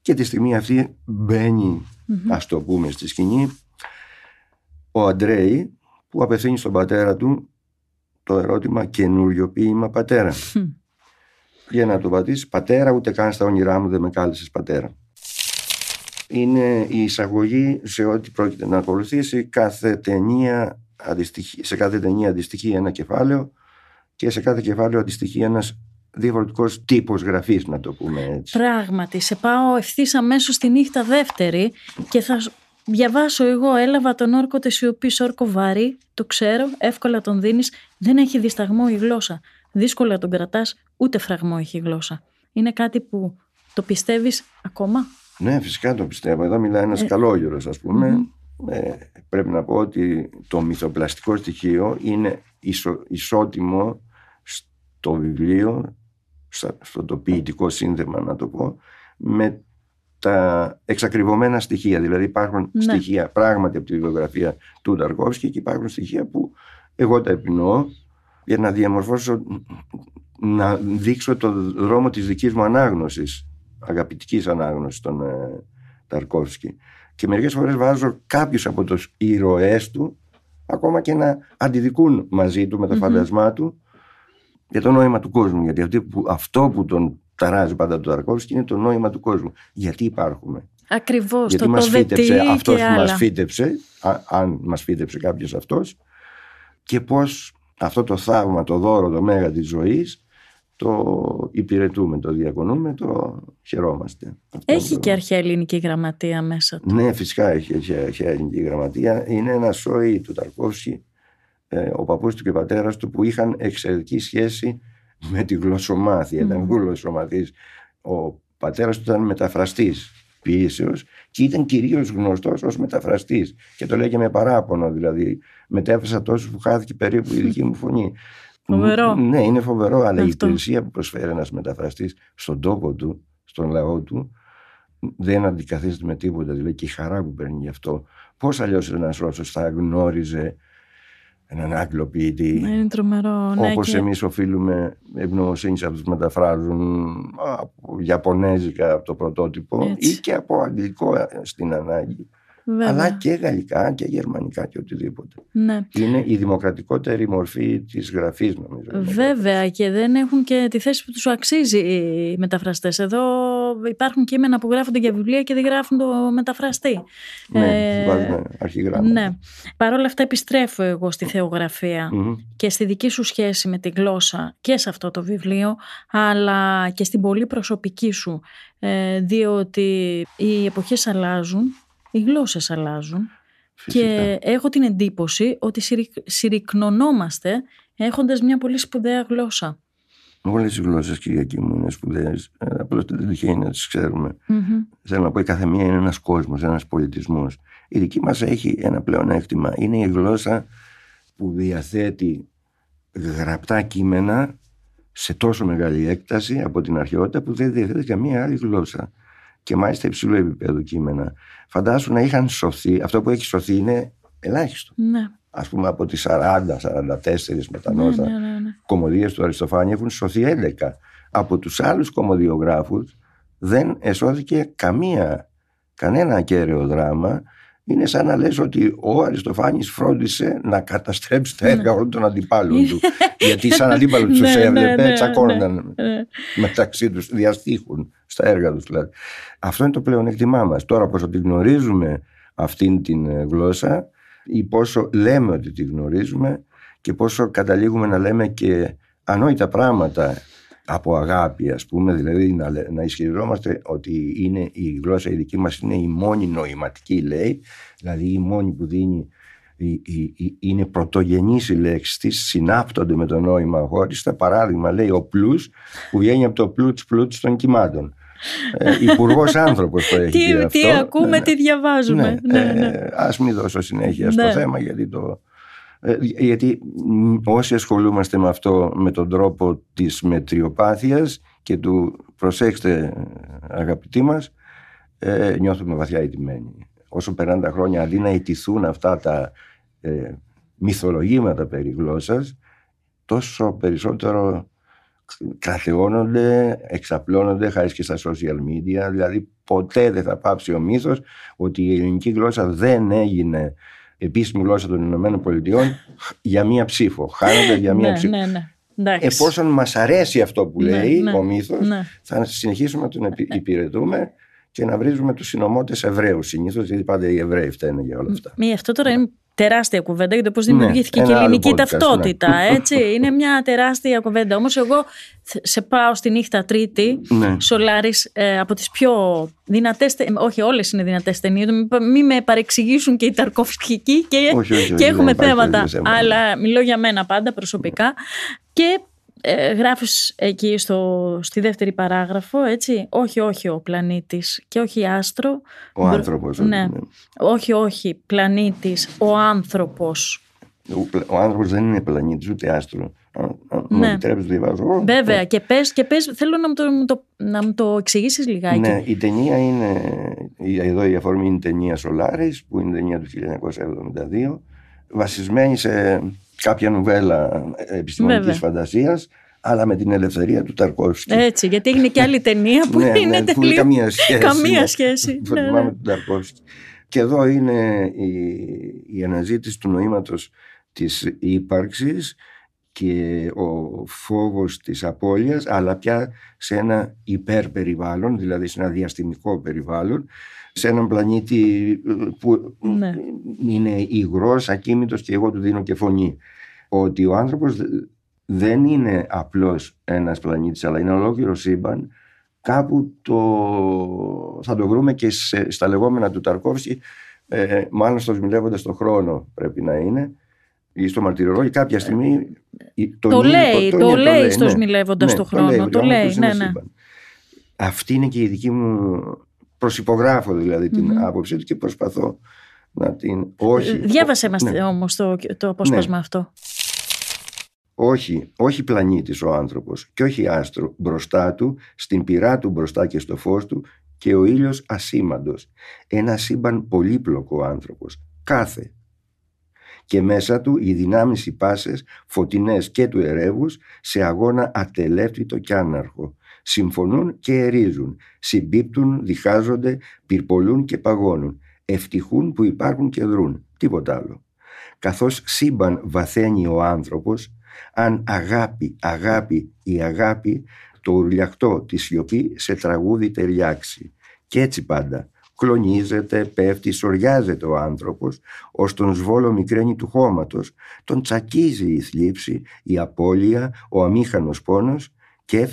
και τη στιγμή αυτή μπαίνει, mm-hmm. ας το πούμε, στη σκηνή ο Αντρέη που απευθύνει στον πατέρα του το ερώτημα καινούριο ποίημα πατέρα; Για να το πατήσεις πατέρα ούτε καν στα όνειρά μου δεν με κάλεσες πατέρα είναι η εισαγωγή σε ό,τι πρόκειται να ακολουθήσει. Κάθε ταινία αντιστοιχεί, σε κάθε ταινία αντιστοιχεί ένα κεφάλαιο και σε κάθε κεφάλαιο αντιστοιχεί ένας διαφορετικός τύπος γραφής να το πούμε έτσι. Πράγματι, σε πάω ευθύς αμέσως στη νύχτα δεύτερη και θα διαβάσω εγώ έλαβα τον όρκο τεσιωπή όρκο βαρύ, το ξέρω, εύκολα τον δίνεις, δεν έχει δισταγμό η γλώσσα. Δύσκολα τον κρατάς, ούτε φραγμό έχει η γλώσσα. Είναι κάτι που το πιστεύεις ακόμα; Ναι, φυσικά το πιστεύω. Εδώ μιλάει ένας ε... καλόγερος ας πουμε Ε, πρέπει να πω ότι το μυθοπλαστικό στοιχείο είναι ισο, ισότιμο στο βιβλίο, στο το ποιητικό σύνδεμα να το πω, με τα εξακριβωμένα στοιχεία. Δηλαδή υπάρχουν ναι. στοιχεία πράγματι από τη βιβλιογραφία του Νταρκόφσκι και υπάρχουν στοιχεία που εγώ τα επινοώ για να διαμορφώσω, να δείξω το δρόμο της δικής μου ανάγνωσης αγαπητικής ανάγνωσης των ε, Ταρκόφσκι. Και μερικές φορές βάζω κάποιους από τους ήρωές του ακόμα και να αντιδικούν μαζί του με τα mm φαντασμά του για το νόημα του κόσμου. Γιατί αυτό που, αυτό που τον ταράζει πάντα τον Ταρκόφσκι είναι το νόημα του κόσμου. Γιατί υπάρχουμε. Ακριβώς, Γιατί το μας φύτεψε αυτός που μας φύτεψε, αν μας φύτεψε κάποιος αυτός και πώς αυτό το θαύμα, το δώρο, το μέγα της ζωής το υπηρετούμε, το διακονούμε, το χαιρόμαστε. Έχει το... και αρχαία ελληνική γραμματεία μέσα του. Ναι, φυσικά έχει, έχει αρχαία ελληνική γραμματεία. Είναι ένα σόι του Ταρκόφσκι, ε, ο παππούς του και ο πατέρας του που είχαν εξαιρετική σχέση με τη γλωσσομάθεια. Mm. Ήταν γλωσσομαθής. Ο πατέρας του ήταν μεταφραστής ποιήσεως και ήταν κυρίως γνωστός ως μεταφραστής και το λέει και με παράπονο δηλαδή μετέφρασα τόσο που χάθηκε περίπου η δική μου φωνή Φοβερό. Ναι, είναι φοβερό, αλλά η Αυτό. υπηρεσία που προσφέρει ένας μεταφραστής στον τόπο του, στον λαό του, δεν αντικαθίζεται με τίποτα. Δηλαδή και η χαρά που παίρνει γι' αυτό. Πώς αλλιώς ένας Ρώσος θα γνώριζε έναν Άγγλο ποιητή; Είναι τρομερό. Ναι, Όπως και- εμείς οφείλουμε ευγνωμοσύνη σε αυτούς που μεταφράζουν από Ιαπωνέζικα από το πρωτότυπο Έτσι. ή και από Αγγλικό ε, στην ανάγκη. Βέβαια. Αλλά και Γαλλικά και Γερμανικά και οτιδήποτε. Ναι. Είναι η δημοκρατικότερη μορφή της γραφής νομίζω. Βέβαια και δεν έχουν και τη θέση που τους αξίζει οι μεταφραστές. Εδώ υπάρχουν κείμενα που γράφονται για βιβλία και δεν γράφουν το μεταφραστή. Ναι, Ε, βάζουμε αρχιγράμματα. Ναι. Παρ' όλα αυτά επιστρέφω εγώ στη θεογραφία Μμμ. και στη δική σου σχέση με τη γλώσσα και σε αυτό το βιβλίο αλλά και στην πολύ προσωπική σου ε, διότι οι εποχές αλλάζουν, οι γλώσσες αλλάζουν Φυσικά. και έχω την εντύπωση ότι συρρικ- συρρυκνωνόμαστε έχοντας μια πολύ σπουδαία γλώσσα. Όλες οι γλώσσες Κυριακή μου είναι σπουδαίες. Ε, Απλώς δεν τυχαίνει να τις ξέρουμε. Μμμ. Θέλω να πω η κάθε μία είναι ένας κόσμος, ένας πολιτισμός. Η δική μας έχει ένα πλεονέκτημα. Είναι η γλώσσα που διαθέτει γραπτά κείμενα σε τόσο μεγάλη έκταση από την αρχαιότητα που δεν διαθέτει καμία άλλη γλώσσα. Και μάλιστα υψηλού επίπεδου κείμενα. Φαντάσου να είχαν σωθεί, αυτό που έχει σωθεί είναι ελάχιστο. Ναι. Ας πούμε από τις 40-44 μετανόστα Ναι, ναι, ναι, ναι. κομμωδίες του Αριστοφάνη έχουν σωθεί 11. Από τους άλλους κομμωδιογράφους δεν εσώθηκε καμία, κανένα ακέραιο δράμα. Είναι σαν να λες ότι ο Αριστοφάνης φρόντισε να καταστρέψει τα έργα όλων των αντιπάλων του. Γιατί σαν αντίπαλος τους Ναι, ναι, έβλεπε, ναι, τσακώνονταν ναι. μεταξύ τους, διαστήχουν στα έργα τους δηλαδή. Αυτό είναι το πλεονέκτημά μας. Τώρα πως ότι γνωρίζουμε αυτήν την ε, γλώσσα ή πόσο λέμε ότι τη γνωρίζουμε και πόσο καταλήγουμε να λέμε και ανόητα πράγματα από αγάπη ας πούμε δηλαδή να, λέ- να ισχυριζόμαστε ότι είναι η γλώσσα η δική μας είναι η μόνη νοηματική λέει δηλαδή η μόνη που δίνει η, η- η- είναι πρωτογενής η λέξη της, συνάπτονται με το νόημα χώριστα. Παράδειγμα λέει ο πλούς που βγαίνει από το πλούτς πλούτς των κυμάτων. Ε, Υπουργός άνθρωπος το έχει Τι, πει αυτό. τι ακούμε, Ναι, τι διαβάζουμε. ναι, Ναι, ναι. ε, ας μην δώσω συνέχεια Ναι. στο θέμα γιατί το... ε, γιατί μ, όσοι ασχολούμαστε με αυτό με τον τρόπο της μετριοπάθειας και του προσέξτε αγαπητοί μας ε, νιώθουμε βαθιά ιτημένοι. Όσο περνάνε τα χρόνια αντί να ιτηθούν αυτά τα ε, μυθολογήματα περί γλώσσας τόσο περισσότερο κρατεώνονται, εξαπλώνονται χάρη και στα social media. Δηλαδή ποτέ δεν θα πάψει ο μύθος ότι η ελληνική γλώσσα δεν έγινε επίσημη γλώσσα των Ηνωμένων Πολιτειών για μία ψήφο. Χάνονται για μία ναι, ψήφο. ναι, ναι. Εντάξει. Εφόσον μας αρέσει αυτό που Ναι, λέει ναι, ο μύθος, ναι. θα συνεχίσουμε να τον επι- υπηρετούμε και να βρίζουμε τους συνωμότες Εβραίους συνήθως, γιατί πάντα οι Εβραίοι φταίνε για όλα αυτά. Μη, αυτό τώρα είναι τεράστια κουβέντα για το πώς Ναι, δημιουργήθηκε και η ένα άλλο ελληνική podcast, ταυτότητα. ναι. Έτσι. Είναι μια τεράστια κουβέντα. Όμως, εγώ θ- σε πάω στη νύχτα Τρίτη. Ναι. Σολάρης ε, από τις πιο δυνατές. Όχι, όλες είναι δυνατές ταινίες. Μην μη με παρεξηγήσουν και οι Ταρκοφσκικοί και, Όχι, όχι, όχι, και δεν έχουμε υπάρχει θέματα. τέτοιο θέμα. Αλλά μιλώ για μένα πάντα προσωπικά. Και ε, γράφεις εκεί στο, στη δεύτερη παράγραφο, έτσι, όχι, όχι ο πλανήτης και όχι άστρο. Ο άνθρωπος. Ναι. ναι. Όχι, όχι, πλανήτης, ο άνθρωπος. Ο, πλα- ο άνθρωπος δεν είναι πλανήτης ούτε άστρο. Αν, αν μου Ναι. επιτρέπεις το διαβάζω. εγώ. Βέβαια, και πες, και πες θέλω να μου το, μου το, να μου το εξηγήσεις λιγάκι. Ναι, η ταινία είναι, η- εδώ η αφορμή είναι η ταινία Σολάρης που είναι ταινία του 1972 βασισμένη σε κάποια νουβέλα επιστημονικής Βέβαια. φαντασίας αλλά με την ελευθερία του Ταρκόφσκι. Έτσι, γιατί έγινε και άλλη ταινία που Ναι, είναι ναι, που τελείως... καμία σχέση. Καμία με- σχέση. που Ναι, θυμάμαι ναι. τον Ταρκόφσκι. Και εδώ είναι η, η αναζήτηση του νοήματος της ύπαρξης και ο φόβος της απώλειας αλλά πια σε ένα υπερπεριβάλλον, δηλαδή σε ένα διαστημικό περιβάλλον σε έναν πλανήτη ε, που Ναι. είναι υγρός, ακίνητος και εγώ του δίνω και φωνή. Ότι ο άνθρωπος δε- δεν είναι απλώς ένας πλανήτης αλλά είναι ολόκληρο σύμπαν κάπου το, θα το βρούμε και σε- στα λεγόμενα του Ταρκόφσκι ε, μάλλον στο σμιλεύοντας τον χρόνο πρέπει να είναι ή στο μαρτυρολόγιο κάποια στιγμή η- Το νι- λέει, το νι- λέει στο ναι. σμιλεύοντας Ναι, τον χρόνο, ότι το ο λέει, άνθρωπος είναι ναι, ναι. σύμπαν. Αυτή είναι και η δική μου προσυπογράφω δηλαδή την Μμμ. άποψή του και προσπαθώ να την όχι. Διάβασε μας Ναι. όμως το, το απόσπασμα αυτό. όχι, όχι πλανήτης ο άνθρωπος και όχι άστρο μπροστά του, στην πυρά του μπροστά και στο φως του και ο ήλιος ασήμαντος. Ένα σύμπαν πολύπλοκο ο άνθρωπος, κάθε. Και μέσα του οι δυνάμεις οι πάσες, φωτεινές και του ερεύους, σε αγώνα ατελεύτητο και άναρχο. Συμφωνούν και ερίζουν, συμπίπτουν, διχάζονται, πυρπολούν και παγώνουν. Ευτυχούν που υπάρχουν και δρούν, τίποτα άλλο. Καθώς σύμπαν βαθαίνει ο άνθρωπος, αν αγάπη, αγάπη, η αγάπη, το ουρλιαχτό τη σιωπή σε τραγούδι ταιριάξει. Και έτσι πάντα. Κλονίζεται, πέφτει, σοριάζεται ο άνθρωπος, ως τον σβόλο μικραίνει του χώματος, τον τσακίζει η θλίψη, η απώλεια, ο αμήχανος πόνος και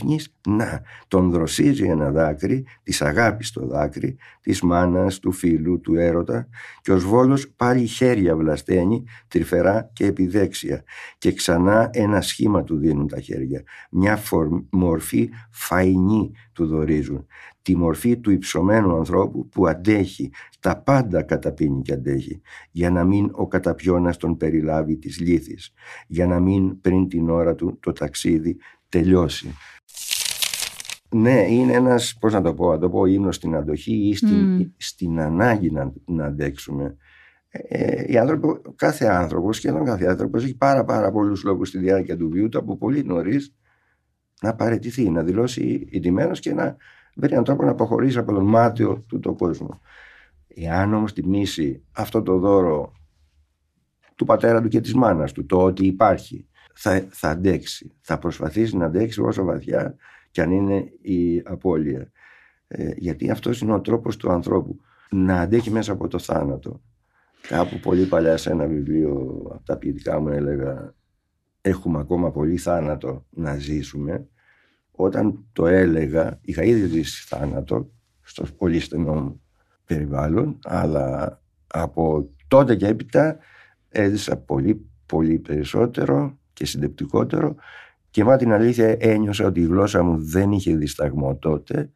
να τον δροσίζει ένα δάκρυ της αγάπης το δάκρυ της μάνας, του φίλου, του έρωτα και ο Σβόλος πάλι χέρια βλασταίνει τρυφερά και επιδέξια. Και ξανά ένα σχήμα του δίνουν τα χέρια. Μια μορφή φαϊνή του δορίζουν. Τη μορφή του υψωμένου ανθρώπου που αντέχει τα πάντα καταπίνει και αντέχει. Για να μην ο καταπιώνας τον περιλάβει της λύθης. Για να μην πριν την ώρα του το ταξίδι τελειώσει. Ναι, είναι ένας, πώς να το πω, να το πω ύμνος στην αντοχή ή στην, στην ανάγκη να, να αντέξουμε. Ε, οι άνθρωποι, κάθε άνθρωπος, σχεδόν κάθε άνθρωπος, έχει πάρα, πάρα πολλούς λόγους στη διάρκεια του βίου του από πολύ νωρίς να παραιτηθεί, να δηλώσει ηττημένος και να βρει έναν τρόπο να αποχωρήσει από τον μάτιο του το κόσμο. Εάν όμως τιμήσει αυτό το δώρο του πατέρα του και της μάνας του, το ότι υπάρχει, θα, θα αντέξει. Θα προσπαθήσει να αντέξει όσο βαθιά και αν είναι η απώλεια. Ε, γιατί αυτός είναι ο τρόπος του ανθρώπου. Να αντέχει μέσα από το θάνατο. Κάπου πολύ παλιά σε ένα βιβλίο από τα ποιητικά μου έλεγα έχουμε ακόμα πολύ θάνατο να ζήσουμε. Όταν το έλεγα, είχα ήδη ζήσει θάνατο στο πολύ στενό μου περιβάλλον, αλλά από τότε και έπειτα έζησα πολύ πολύ περισσότερο και συντεπτικότερο και μα την αλήθεια ένιωσα ότι η γλώσσα μου δεν είχε δισταγμό τότε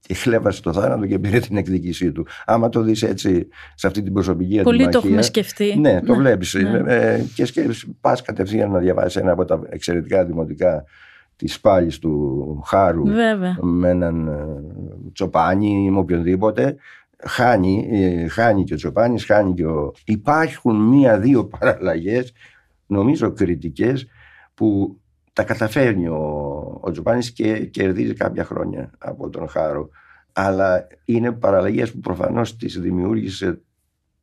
και χλέβασε το θάνατο και πήρε την εκδίκησή του. Άμα το δεις έτσι σε αυτή την προσωπική Πολύ Πολύ το έχουμε σκεφτεί. Ναι, το ναι. βλέπεις. Ναι. Ε, και σκέφτεσαι, πας κατευθείαν να διαβάσεις ένα από τα εξαιρετικά δημοτικά της πάλης του Χάρου Βέβαια. με έναν ε, τσοπάνι ή με οποιονδήποτε χάνει, ε, χάνει και ο Τσοπάνης, χάνει και ο... Υπάρχουν μία-δύο παραλλαγές νομίζω κριτικές που τα καταφέρνει ο, ο Τζοπάνης και κερδίζει κάποια χρόνια από τον Χάρο. Αλλά είναι παραλλαγές που προφανώς τις δημιούργησε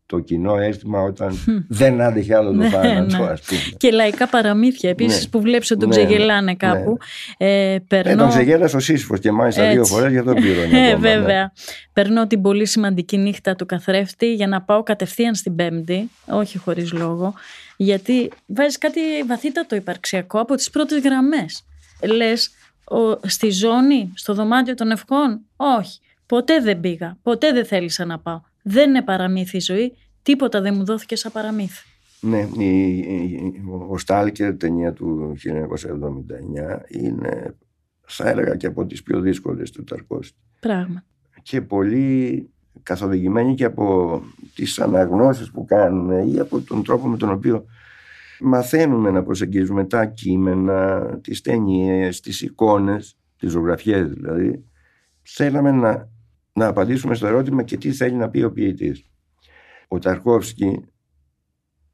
το κοινό αίσθημα όταν δεν άντεχε άλλο το ναι, θάνατο, ναι. πούμε. Και λαϊκά παραμύθια επίσης ναι. που βλέπεις ότι τον ναι, ξεγελάνε κάπου. Ε, περνώ... ε, τον ξεγέλασε ο Σύσυφος και μάλιστα δύο φορές για τον πλήρωνε. Ε, βέβαια. Περνώ την πολύ σημαντική νύχτα του καθρέφτη για να πάω κατευθείαν στην Πέμπτη, όχι χωρίς λόγο, γιατί βάζεις κάτι βαθύτατο υπαρξιακό από τις πρώτες γραμμές. Λες, ο, στη ζώνη, στο δωμάτιο των ευχών, όχι. Ποτέ δεν πήγα, ποτέ δεν θέλησα να πάω. Δεν είναι παραμύθι η ζωή, τίποτα δεν μου δόθηκε σαν παραμύθι. Ναι, η, η, ο Στάλκερ ταινία του 1979 είναι θα έλεγα και από τις πιο δύσκολες του Ταρκώστη. Πράγμα. Και πολύ καθοδηγημένοι και από τις αναγνώσεις που κάνουμε ή από τον τρόπο με τον οποίο μαθαίνουμε να προσεγγίζουμε τα κείμενα, τις ταινίες, τις εικόνες, τις ζωγραφιές δηλαδή. Θέλαμε να, να απαντήσουμε στο ερώτημα και τι θέλει να πει ο ποιητής. Ο Ταρκόφσκι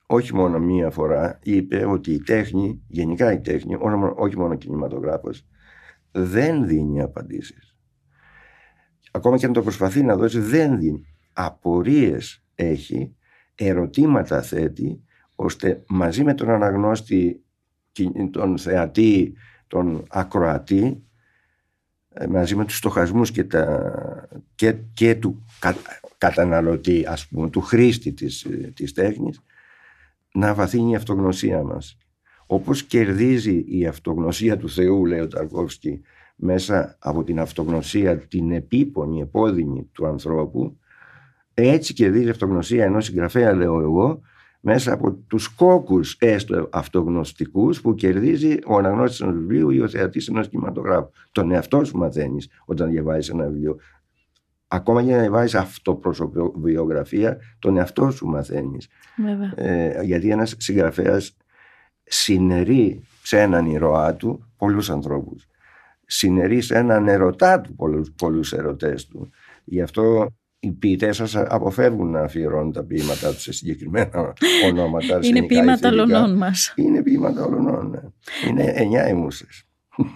όχι μόνο μία φορά είπε ότι η τέχνη, γενικά η τέχνη, όχι μόνο ο κινηματογράφος, δεν δίνει απαντήσεις ακόμα και αν το προσπαθεί να δώσει δεν δίνει. Απορίες έχει, ερωτήματα θέτει, ώστε μαζί με τον αναγνώστη, τον θεατή, τον ακροατή, ε, μαζί με τους στοχασμούς και, τα, και, και του καταναλωτή, ας πούμε, του χρήστη της, της τέχνης, να βαθύνει η αυτογνωσία μας. Όπως κερδίζει η αυτογνωσία του Θεού, λέει ο Ταρκόφσκι, μέσα από την αυτογνωσία, την επίπονη, επώδυνη του ανθρώπου, έτσι κερδίζει αυτογνωσία ενός συγγραφέα, λέω εγώ, μέσα από τους κόκκους έστω αυτογνωστικούς που κερδίζει ο αναγνώστης ενός βιβλίου ή ο θεατής ενός κινηματογράφου. Τον εαυτό σου μαθαίνεις όταν διαβάζεις ένα βιβλίο. Ακόμα και να διαβάζεις αυτοπροσωπιογραφία, τον εαυτό σου μαθαίνεις. Ε, γιατί ένας συγγραφέας συνερεί σε έναν ηρωά του πολλούς ανθρώπους. Συνερείς σε έναν ερωτά του πολλούς, πολλούς ερωτές του. Γι' αυτό οι ποιητές σας αποφεύγουν να αφιερώνουν τα ποίηματά τους σε συγκεκριμένα ονόματα. Είναι ποίηματα όλων μας. Είναι ποίηματα όλων. Ναι. Είναι εννιά ημούσε.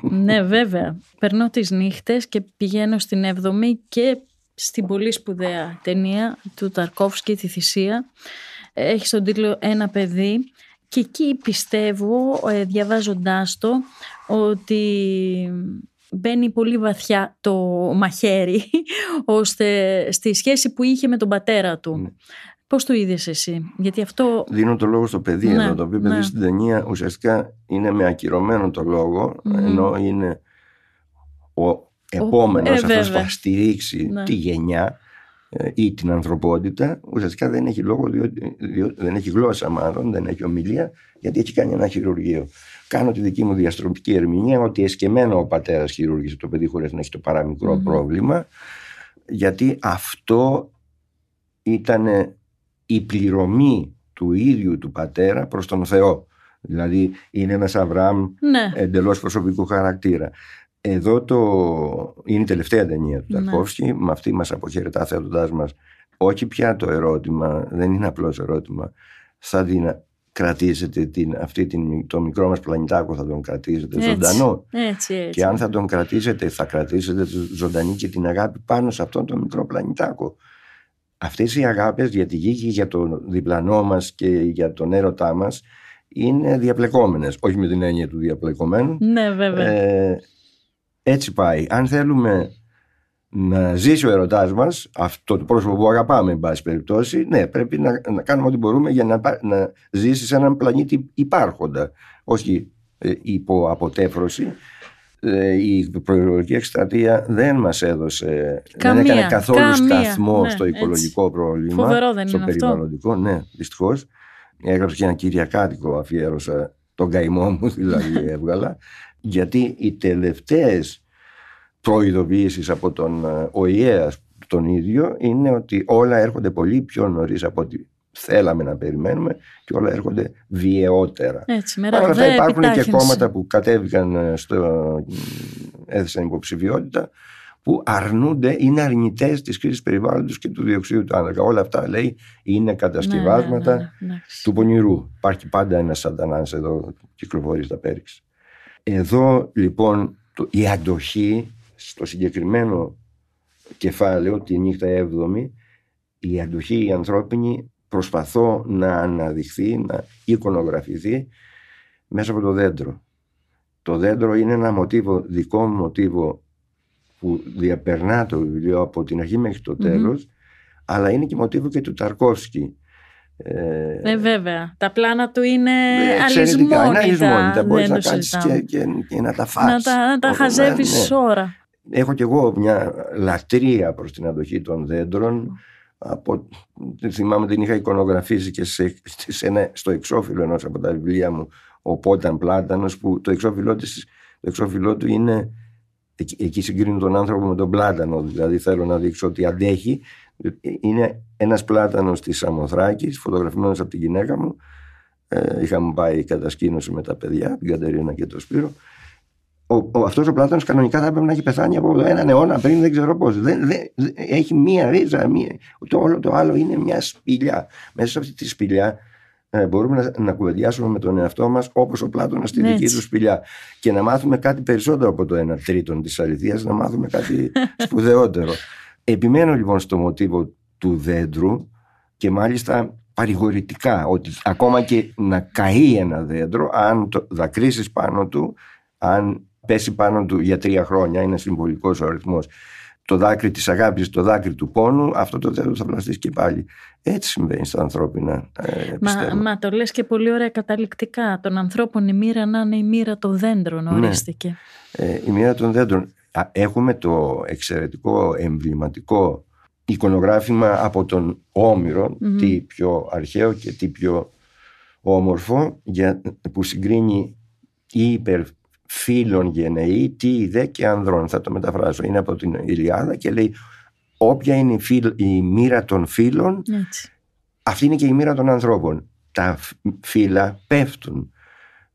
ναι, βέβαια. Περνώ τις νύχτες και πηγαίνω στην 7η και στην πολύ σπουδαία ταινία του Ταρκόφσκι, τη Θησία. Έχει τον τίτλο Ένα παιδί και εκεί πιστεύω, ε, διαβάζοντάς το, ότι μπαίνει πολύ βαθιά το μαχαίρι ώστε στη σχέση που είχε με τον πατέρα του. Ναι. Πώς το είδες εσύ, γιατί αυτό... Δίνω το λόγο στο παιδί ναι, εδώ, το οποίο παιδί ναι. στην ταινία ουσιαστικά είναι με ακυρωμένο το λόγο, ενώ είναι ο επόμενος ο, ε, αυτός που θα στηρίξει ναι. τη γενιά ε, ή την ανθρωπότητα, ουσιαστικά δεν έχει λόγο, διότι, δεν έχει γλώσσα μάλλον, δεν έχει ομιλία, γιατί έχει κάνει ένα χειρουργείο. Κάνω τη δική μου διαστροπική ερμηνεία ότι εσκεμμένο ο πατέρας χειρούργησε το παιδί χωρίς να έχει το παραμικρο πρόβλημα, γιατί αυτό ήταν η πληρωμή του ίδιου του πατέρα προς τον Θεό. Δηλαδή είναι ένας Αβραάμ ναι. εντελώς προσωπικού χαρακτήρα. Εδώ το... είναι η τελευταία ταινία του ναι. Με αυτή μας αποχαιρετά θέτοντάς μας όχι πια το ερώτημα, δεν είναι απλώς ερώτημα. Θα την κρατήσετε την, αυτή την, το μικρό μας πλανητάκο θα τον κρατήσετε έτσι, ζωντανό; Έτσι, έτσι. Και αν θα τον κρατήσετε θα κρατήσετε ζωντανή και την αγάπη πάνω σε αυτόν τον μικρό πλανητάκο. Αυτές οι αγάπες για τη γη και για τον διπλανό μας και για τον έρωτά μας είναι διαπλεκόμενες. Όχι με την έννοια του διαπλεκομένου. Ναι βέβαια. Ε, έτσι πάει. Αν θέλουμε να ζήσει ο ερωτάς μας, αυτό το πρόσωπο που αγαπάμε, εν πάση περιπτώσει, ναι, πρέπει να, να κάνουμε ό,τι μπορούμε για να, να ζήσει σε έναν πλανήτη υπάρχοντα, όχι ε, υπό αποτέφρωση. Ε, η προεκλογική εκστρατεία δεν μας έδωσε, καμία, δεν έκανε καθόλου καμία, σταθμό ναι, στο οικολογικό έτσι. πρόβλημα, Φοβερό δεν στο είναι περιβαλλοντικό. Αυτό. Ναι, δυστυχώς. Έγραψε και ένα κυριακάτικο αφιέρωσα τον καημό μου, δηλαδή έβγαλα γιατί οι τελευταίες προειδοποιήσεις από τον ε, ΟΗΕ τον ίδιο είναι ότι όλα έρχονται πολύ πιο νωρίς από ό,τι θέλαμε να περιμένουμε και όλα έρχονται βιαιότερα. Έτσι, με Παρ' αυτά υπάρχουν και κόμματα που κατέβηκαν ε, στο έθεσαν υποψηφιότητα που αρνούνται, είναι αρνητές της κρίση περιβάλλοντος και του διοξείδου του άνθρακα. Όλα αυτά λέει είναι κατασκευάσματα ναι, ναι, ναι, του πονηρού. Υπάρχει πάντα ένας σαντανά εδώ, κυκλοφορεί στα πέριξη. Εδώ λοιπόν το, η αντοχή στο συγκεκριμένο κεφάλαιο, τη νύχτα έβδομη, η αντοχή η ανθρώπινη προσπαθώ να αναδειχθεί, να εικονογραφηθεί μέσα από το δέντρο. Το δέντρο είναι ένα μοτίβο, δικό μου μοτίβο που διαπερνά το βιβλίο από την αρχή μέχρι το τελος αλλά είναι και μοτίβο και του Ταρκόφσκι ε, ε, βέβαια. Τα πλάνα του είναι ε, αλυσμόνιτα. Είναι αλυσμόνιτα. Μπορείς να κάτσεις και, και, και, να τα φας. Να τα, να τα χαζεύεις ναι. ώρα. Έχω κι εγώ μια λατρεία προς την αντοχή των δέντρων. Από, θυμάμαι την είχα εικονογραφήσει και σε, σε ένα, στο εξώφυλλο ενός από τα βιβλία μου ο Πόταν Πλάτανος που το εξώφυλλό, της, το εξώφυλλό του είναι εκεί, εκεί συγκρίνει τον άνθρωπο με τον Πλάτανο δηλαδή θέλω να δείξω ότι αντέχει είναι ένας πλάτανος της Σαμοθράκης φωτογραφημένος από την γυναίκα μου. Ε, είχαμε πάει κατασκήνωση με τα παιδιά την Κατερίνα και τον Σπύρο. Ο, ο, αυτός ο πλάτανος κανονικά θα έπρεπε να έχει πεθάνει από έναν αιώνα πριν δεν ξέρω πώς. Δεν, δεν, έχει μία ρίζα μία, το όλο το άλλο είναι μια σπηλιά. Μέσα σε αυτή τη σπηλιά ε, μπορούμε να, να κουβεντιάσουμε με τον εαυτό μας όπως ο Πλάτωνας στη δική του σπηλιά. Και να μάθουμε κάτι περισσότερο από το ένα τρίτον της αληθείας να μάθουμε κάτι σπουδαιότερο Επιμένω λοιπόν στο μοτίβο του δέντρου και μάλιστα παρηγορητικά ότι ακόμα και να καεί ένα δέντρο αν το δακρύσεις πάνω του αν πέσει πάνω του για τρία χρόνια είναι συμβολικός ο αριθμός το δάκρυ της αγάπης, το δάκρυ του πόνου, αυτό το δέντρο θα πλαστείς και πάλι. Έτσι συμβαίνει στα ανθρώπινα ε, μα, μα το λες και πολύ ωραία καταληκτικά. Των ανθρώπων η μοίρα να είναι η μοίρα των δέντρων, ναι. ορίστηκε. Ναι. Ε, η μοίρα των δέντρων έχουμε το εξαιρετικό εμβληματικό εικονογράφημα από τον ομηρο τι πιο αρχαίο και τι πιο όμορφο για, που συγκρίνει ή υπερ φίλων γενεή, τι δε και ανδρών. Θα το μεταφράσω. Είναι από την Ιλιάδα και λέει όποια είναι η, φίλ, η μοίρα των φίλων αυτή είναι και η μοίρα των ανθρώπων. Τα φύλλα πέφτουν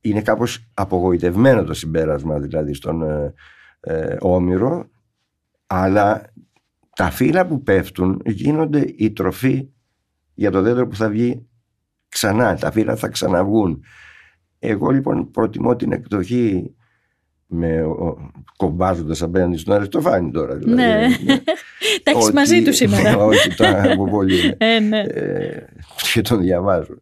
είναι κάπως απογοητευμένο το συμπέρασμα δηλαδή στον ε, ε, Όμηρο αλλά τα φύλλα που πέφτουν γίνονται η τροφή για το δέντρο που θα βγει ξανά. Τα φύλλα θα ξαναβγούν. Εγώ λοιπόν προτιμώ την εκδοχή με κομπάζοντας απέναντι στον Αριστοφάνη τώρα. Δηλαδή, ναι. ναι. Τα έχει μαζί του σήμερα. Όχι, το από πολύ. ε, ναι. ε, και τον διαβάζω.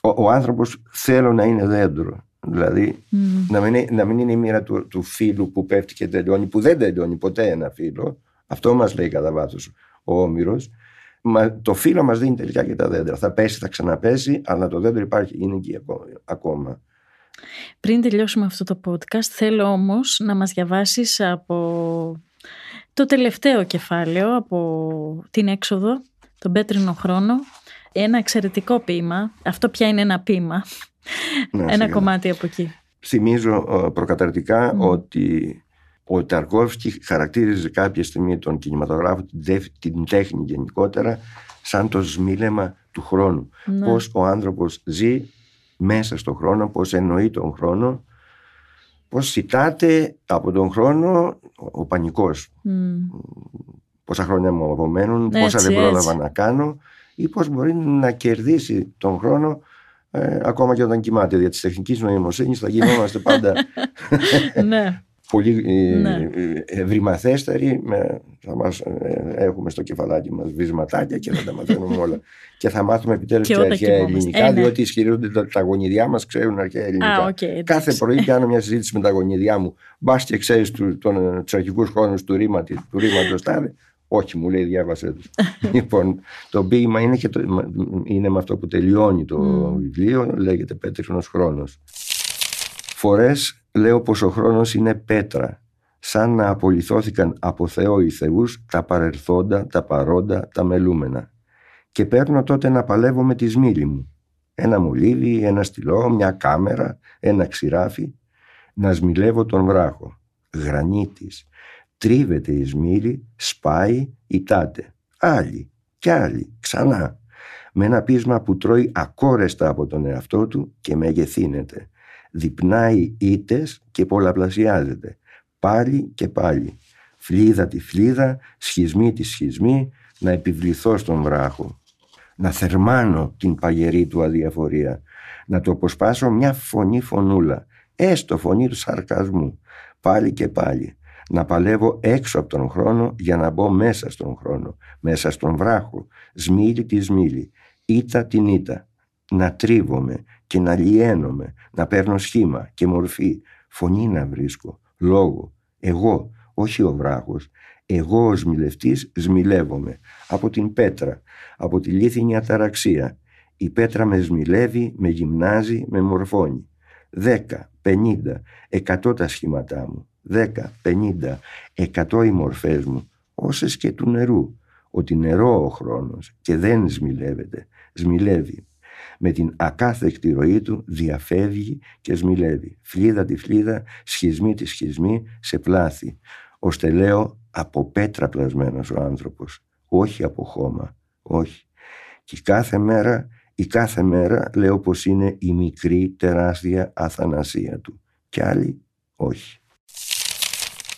Ο, ο άνθρωπος θέλω να είναι δέντρο. Δηλαδή mm. να, μην, να μην είναι η μοίρα του, του φίλου που πέφτει και τελειώνει, που δεν τελειώνει ποτέ ένα φίλο. Αυτό μας λέει κατά βάθος ο Όμηρος. Μα, το φύλλο μας δίνει τελικά και τα δέντρα. Θα πέσει, θα ξαναπέσει, αλλά το δέντρο υπάρχει, είναι εκεί ακόμα. Πριν τελειώσουμε αυτό το podcast, θέλω όμως να μας διαβάσεις από το τελευταίο κεφάλαιο, από την έξοδο, τον πέτρινο χρόνο, ένα εξαιρετικό ποίημα. Αυτό πια είναι ένα ποίημα. Ναι, ένα κομμάτι από εκεί. Θυμίζω ε, προκαταρτικά ότι ο Ταρκόφσκι χαρακτήριζε κάποια στιγμή τον κινηματογράφο, την τέχνη γενικότερα, σαν το σμίλεμα του χρόνου. Ναι. Πώς ο άνθρωπος ζει μέσα στον χρόνο, πώς εννοεί τον χρόνο, πώς ζητάται από τον χρόνο ο πανικός. Mm. Πόσα χρόνια μου απομένουν, πόσα δεν πρόλαβα να κάνω ή πώς μπορεί να κερδίσει τον χρόνο ε, ακόμα και όταν κοιμάται. Δια της τεχνικής νοημοσύνης θα γινόμαστε πάντα ναι πολύ ε, ναι. ευρυμαθέστεροι με, θα μας, ε, έχουμε στο κεφαλάκι μας βυσματάκια και θα τα μαθαίνουμε όλα και θα μάθουμε επιτέλους και, και αρχαία ελληνικά ε, ναι. διότι ισχυρίζονται τα, τα γονιδιά μας ξέρουν αρχαία ελληνικά okay, κάθε πρωί κάνω μια συζήτηση με τα γονιδιά μου μπας και ξέρεις του, τον, τους αρχικούς χρόνους του, ρήμα, του ρήματος τάδε όχι, μου λέει, διάβασε του. λοιπόν, το ποίημα είναι, και το, είναι με αυτό που τελειώνει το mm. βιβλίο, λέγεται Πέτρινος Χρόνος. Φορές λέω πως ο χρόνος είναι πέτρα, σαν να απολυθώθηκαν από Θεό οι θεούς τα παρελθόντα, τα παρόντα, τα μελούμενα. Και παίρνω τότε να παλεύω με τη σμήλη μου. Ένα μολύβι, ένα στυλό, μια κάμερα, ένα ξηράφι. Να σμιλεύω τον βράχο. Γρανίτης. Τρίβεται η σμήλη, σπάει, ητάται. Άλλη κι άλλη, ξανά. Με ένα πείσμα που τρώει ακόρεστα από τον εαυτό του και μεγεθύνεται διπνάει ήτες και πολλαπλασιάζεται. Πάλι και πάλι. Φλίδα τη φλίδα, σχισμή τη σχισμή, να επιβληθώ στον βράχο. Να θερμάνω την παγερή του αδιαφορία. Να το αποσπάσω μια φωνή φωνούλα. Έστω φωνή του σαρκασμού. Πάλι και πάλι. Να παλεύω έξω από τον χρόνο για να μπω μέσα στον χρόνο. Μέσα στον βράχο. Σμίλη τη σμίλη. Ήτα την ήττα. Να τρίβομαι και να λιένομαι, να παίρνω σχήμα και μορφή, φωνή να βρίσκω, λόγο. Εγώ, όχι ο βράχος, εγώ ως μιλευτής σμιλεύομαι από την πέτρα, από τη λίθινη αταραξία. Η πέτρα με σμιλεύει, με γυμνάζει, με μορφώνει. Δέκα, πενήντα, εκατό τα σχήματά μου. Δέκα, πενήντα, εκατό οι μορφές μου, όσες και του νερού. Ότι νερό ο χρόνος και δεν σμιλεύεται, σμιλεύει με την ακάθεκτη ροή του διαφεύγει και σμιλεύει. Φλίδα τη φλίδα, σχισμή τη σχισμή, σε πλάθη. Ώστε λέω από πέτρα πλασμένος ο άνθρωπος, όχι από χώμα, όχι. Και κάθε μέρα, η κάθε μέρα λέω πως είναι η μικρή τεράστια αθανασία του. Κι άλλοι όχι.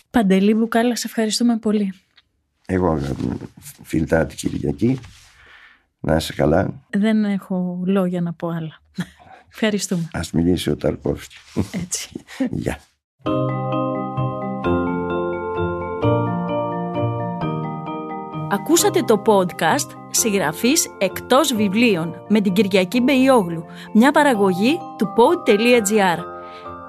Παντελή Μπουκάλα, σε ευχαριστούμε πολύ. Εγώ φιλτάτη Κυριακή. Να είσαι καλά. Δεν έχω λόγια να πω άλλα. Ευχαριστούμε. Ας μιλήσει ο Ταρκόφσκι. Έτσι. Γεια. Ακούσατε το podcast «Συγγραφής εκτός βιβλίων» με την Κυριακή Μπεϊόγλου, μια παραγωγή του pod.gr.